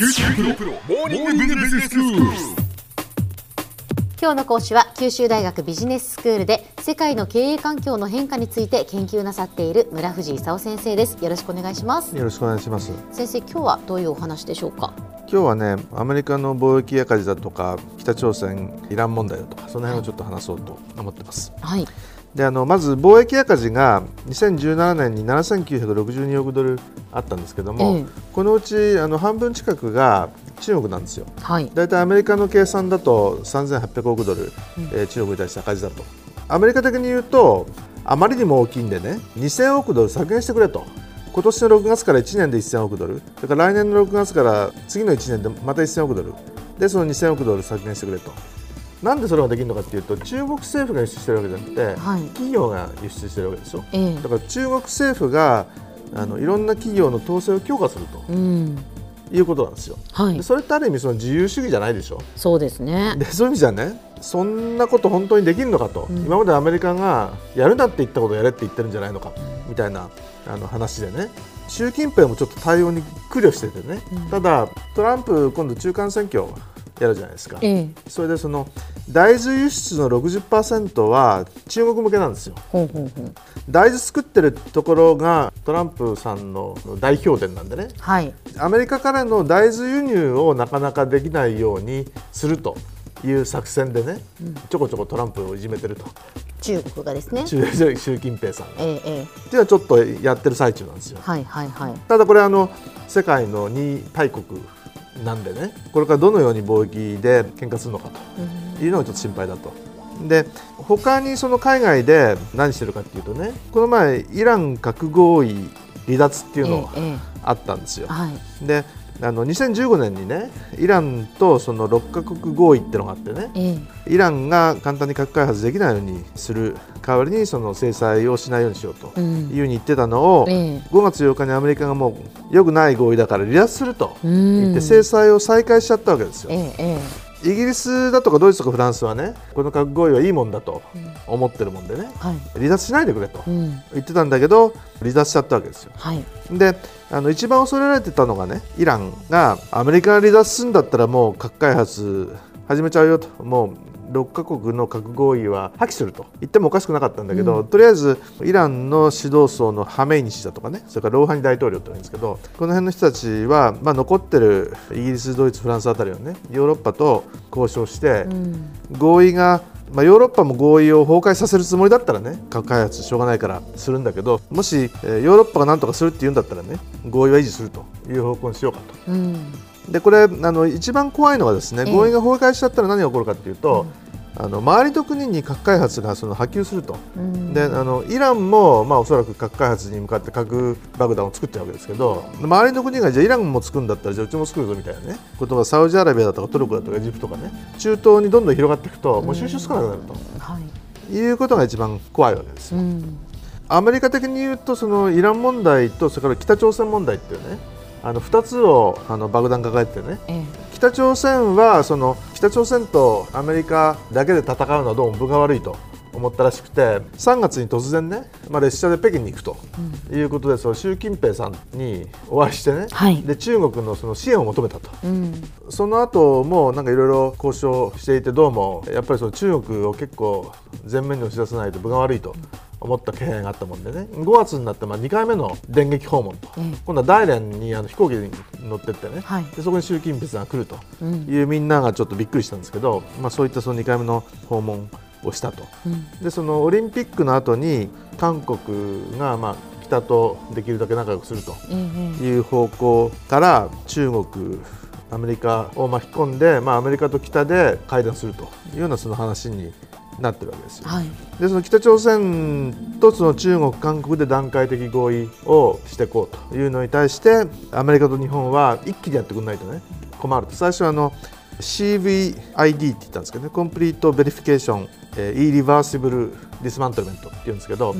九州大学モーニングビジネススクール。今日の講師は九州大学ビジネススクールで世界の経営環境の変化について研究なさっている村藤勲先生ですよろしくお願いしますよろしくお願いします。先生今日はどういうお話でしょうか？今日はね、アメリカの貿易赤字だとか、北朝鮮、イラン問題だとか、その辺をちょっと話そうと思ってます。はいで、あのまず貿易赤字が2017年に7962億ドルあったんですけども、ええこのうちあの半分近くが中国なんですよ。はいだいたいアメリカの計算だと3800億ドル、えー中国に対して赤字だと。アメリカ的に言うと、あまりにも大きいんでね、2000億ドル削減してくれと。今年の6月から1年で1000億ドル、それから来年の6月から次の1年でまた1000億ドル、でその2000億ドル削減してくれと。なんでそれができるのかっていうと、中国政府が輸出してるわけじゃなくて、はい。企業が輸出してるわけでしょ？ええ。だから中国政府があのいろんな企業の統制を強化するとうん。いうことなんですよ。はい。でそれってある意味その自由主義じゃないでしょ？そうですね。でそういう意味じゃね？そんなこと本当にできるのかと、今までアメリカがやるなって言ったことをやれって言ってるんじゃないのか、みたいなあの話でね。習近平もちょっと対応に苦慮しててね、ただトランプ今度中間選挙やるじゃないですか、ええ。それでその大豆輸出の60%は中国向けなんですよ。ほうほうほう。大豆作ってるところがトランプさんの代表店なんでね。はい。アメリカからの大豆輸入をなかなかできないようにするという作戦でね、ちょこちょこトランプをいじめてると。中国がですね。習習近平さんが。ええええ。っていうのはちょっとやってる最中なんですよ。はいはいはい。ただこれあの世界の2大国なんでねこれからどのように貿易で喧嘩するのかというのがちょっと心配だと。で他にその海外で何してるかっていうとねこの前イラン核合意離脱っていうのがええええあったんですよ。はいであの2015年にねイランとその6カ国合意っていうのがあってねええ。イランが簡単に核開発できないようにする代わりにその制裁をしないようにしようとうん。いうふうに言ってたのを、ええ。5月8日にアメリカがもう良くない合意だから離脱するとうん。言って制裁を再開しちゃったわけですよ。イギリスだとかドイツとかフランスはねこの核合意はいいもんだと思ってるもんでね。えはい。離脱しないでくれと。うん。言ってたんだけど離脱しちゃったわけですよ。はい。であの一番恐れられてたのがねイランがアメリカが離脱するんだったらもう核開発始めちゃうよと。もう6カ国の核合意は破棄すると。言ってもおかしくなかったんだけど、とりあえずイランの指導層のハメイニ師だとかねそれからローハニ大統領って言うんですけどこの辺の人たちは、まあ、残ってるイギリスドイツフランスあたりはねヨーロッパと交渉して、うん。合意が、まあ、ヨーロッパも合意を崩壊させるつもりだったらね核開発しょうがないからするんだけどもし、えーヨーロッパが何とかするって言うんだったらね合意は維持するという方向にしようかと。うんでこれあの一番怖いのはですねええ。合意が崩壊しちゃったら何が起こるかっていうと、あの周りの国に核開発がその波及すると。うん。であのイランも、まあ、おそらく核開発に向かって核爆弾を作ってるわけですけど周りの国がじゃあイランも作るんだったらじゃあうちも作るぞみたいなね。ことがサウジアラビアだとかトルコだとかエジプトとかね。中東にどんどん広がっていくともう収集つかなくなると、はい。いうことが一番怖いわけですよ。うん。アメリカ的に言うとそのイラン問題とそれから北朝鮮問題っていうねあの2つをあの爆弾抱えててね。ええ。北朝鮮はその北朝鮮とアメリカだけで戦うのはどうも分が悪いと思ったらしくて3月に突然ね、まあ、列車で北京に行くということで、その習近平さんにお会いしてね、はい。で中国のその支援を求めたと。うん。その後もなんかいろいろ交渉していてどうもやっぱりその中国を結構前面に押し出さないと分が悪いと思った気配があったもんでね。5月になってまあ2回目の電撃訪問と、ええ。今度は大連にあの飛行機に乗ってってね、はい。でそこに習近平さんが来ると。うん。いうみんながちょっとびっくりしたんですけど、まあ、そういったその2回目の訪問をしたと。うん。でそのオリンピックの後に韓国がまあ北とできるだけ仲良くすると。ええ。いう方向から中国、アメリカを巻き込んで、まあ、アメリカと北で会談するというようなその話になってるわけですよ。はい。でその北朝鮮とその中国、韓国で段階的合意をしていこうというのに対してアメリカと日本は一気にやってくれないとね困ると。最初はあの CVID って言ったんですけどね complete verification、えー、 irreversible dismantlement って言うんですけど、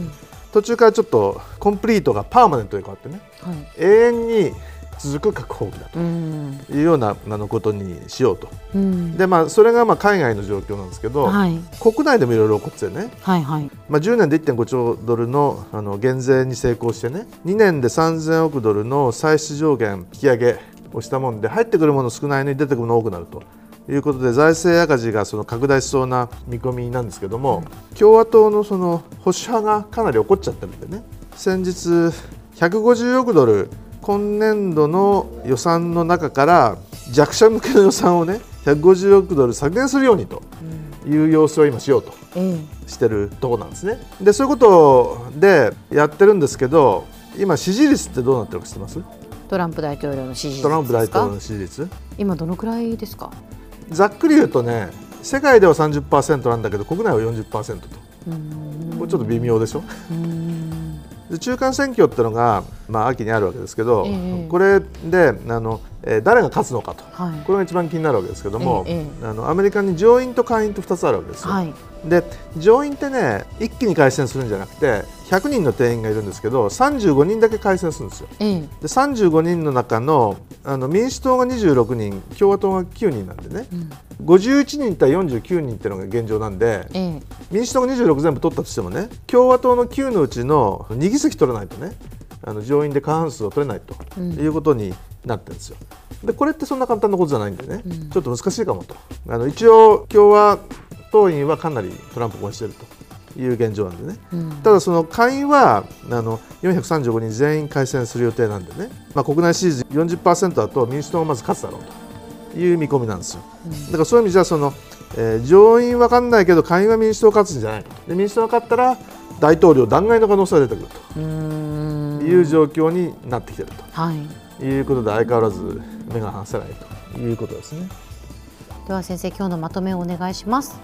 途中からちょっとコンプリートがパーマネントに変わってねはい。永遠に続く核放棄だうんというようなあのことにしようと。うん。で、まあ、それがまあ海外の状況なんですけど、はい。国内でもいろいろ起こってねはいはい。まあ、10年で1.5兆ドルのあの減税に成功してね2年で3000億ドルの歳出上限引き上げをしたもんで入ってくるもの少ないのに出てくるもの多くなると。いうことで財政赤字がその拡大しそうな見込みなんですけども、共和党のその保守派がかなり怒っちゃってるんでね。先日150億ドル今年度の予算の中から弱者向けの予算をね150億ドル削減するようにという要請を今しようとえしてるところなんですね。でそういうことでやってるんですけど今支持率ってどうなってるか知ってます？トランプ大統領の支持率トランプ大統領の支持率。今どのくらいですか？ざっくり言うとね世界では30%なんだけど国内は40%と。これちょっと微妙でしょ？で中間選挙っていうのが、まあ、秋にあるわけですけど、ええ。これであの、えー誰が勝つのかと。はい。これが一番気になるわけですけども、ええあのアメリカに上院と下院と2つあるわけですよ。はい。で上院ってね一気に改選するんじゃなくて100人の定員がいるんですけど35人だけ改選するんですよ。ええ。で35人の中のあの民主党が26人共和党が9人なんでね。うん。51人対49人っていうのが現状なんでええ。民主党が26全部取ったとしてもね共和党の9のうちの2議席取らないとねあの上院で過半数を取れないとうん。いうことになってるんですよ。でこれってそんな簡単なことじゃないんでね、うん。ちょっと難しいかもと。あの一応共和党員はかなりトランプを応援しているという現状なんでね。うん。ただその下院はあの435人全員改選する予定なんでね、まあ、国内支持40%だと民主党がまず勝つだろうという見込みなんですよ。だからそういう意味じゃその、えー上院わかんないけど下院は民主党が勝つんじゃないで民主党が勝ったら大統領弾劾の可能性が出てくると。いう状況になってきているはい。ということで相変わらず目が離せないということですね。では先生今日のまとめをお願いします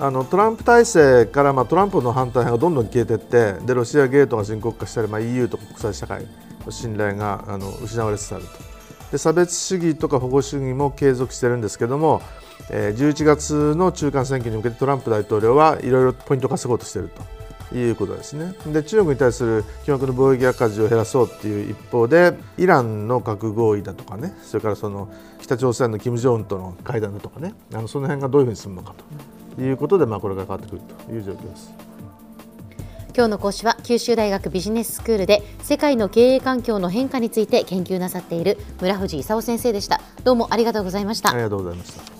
あのトランプ体制から、まあ、トランプの反対派がどんどん消えていってでロシアゲートが深刻化したり、まあ、EU とか国際社会の信頼があの失われつつあると。で差別主義とか保護主義も継続しているんですけども、えー11月の中間選挙に向けてトランプ大統領はいろいろポイントを稼ごうとしていると。いうことですね。で中国に対する巨額の貿易赤字を減らそうという一方でイランの核合意だとかねそれからその北朝鮮の金正恩との会談だとかねあのその辺がどういうふうに進むのかと。いうことで、まあ、これが変わってくるという状況です。今日の講師は九州大学ビジネススクールで世界の経営環境の変化について研究なさっている村藤勲先生でしたどうもありがとうございましたありがとうございました。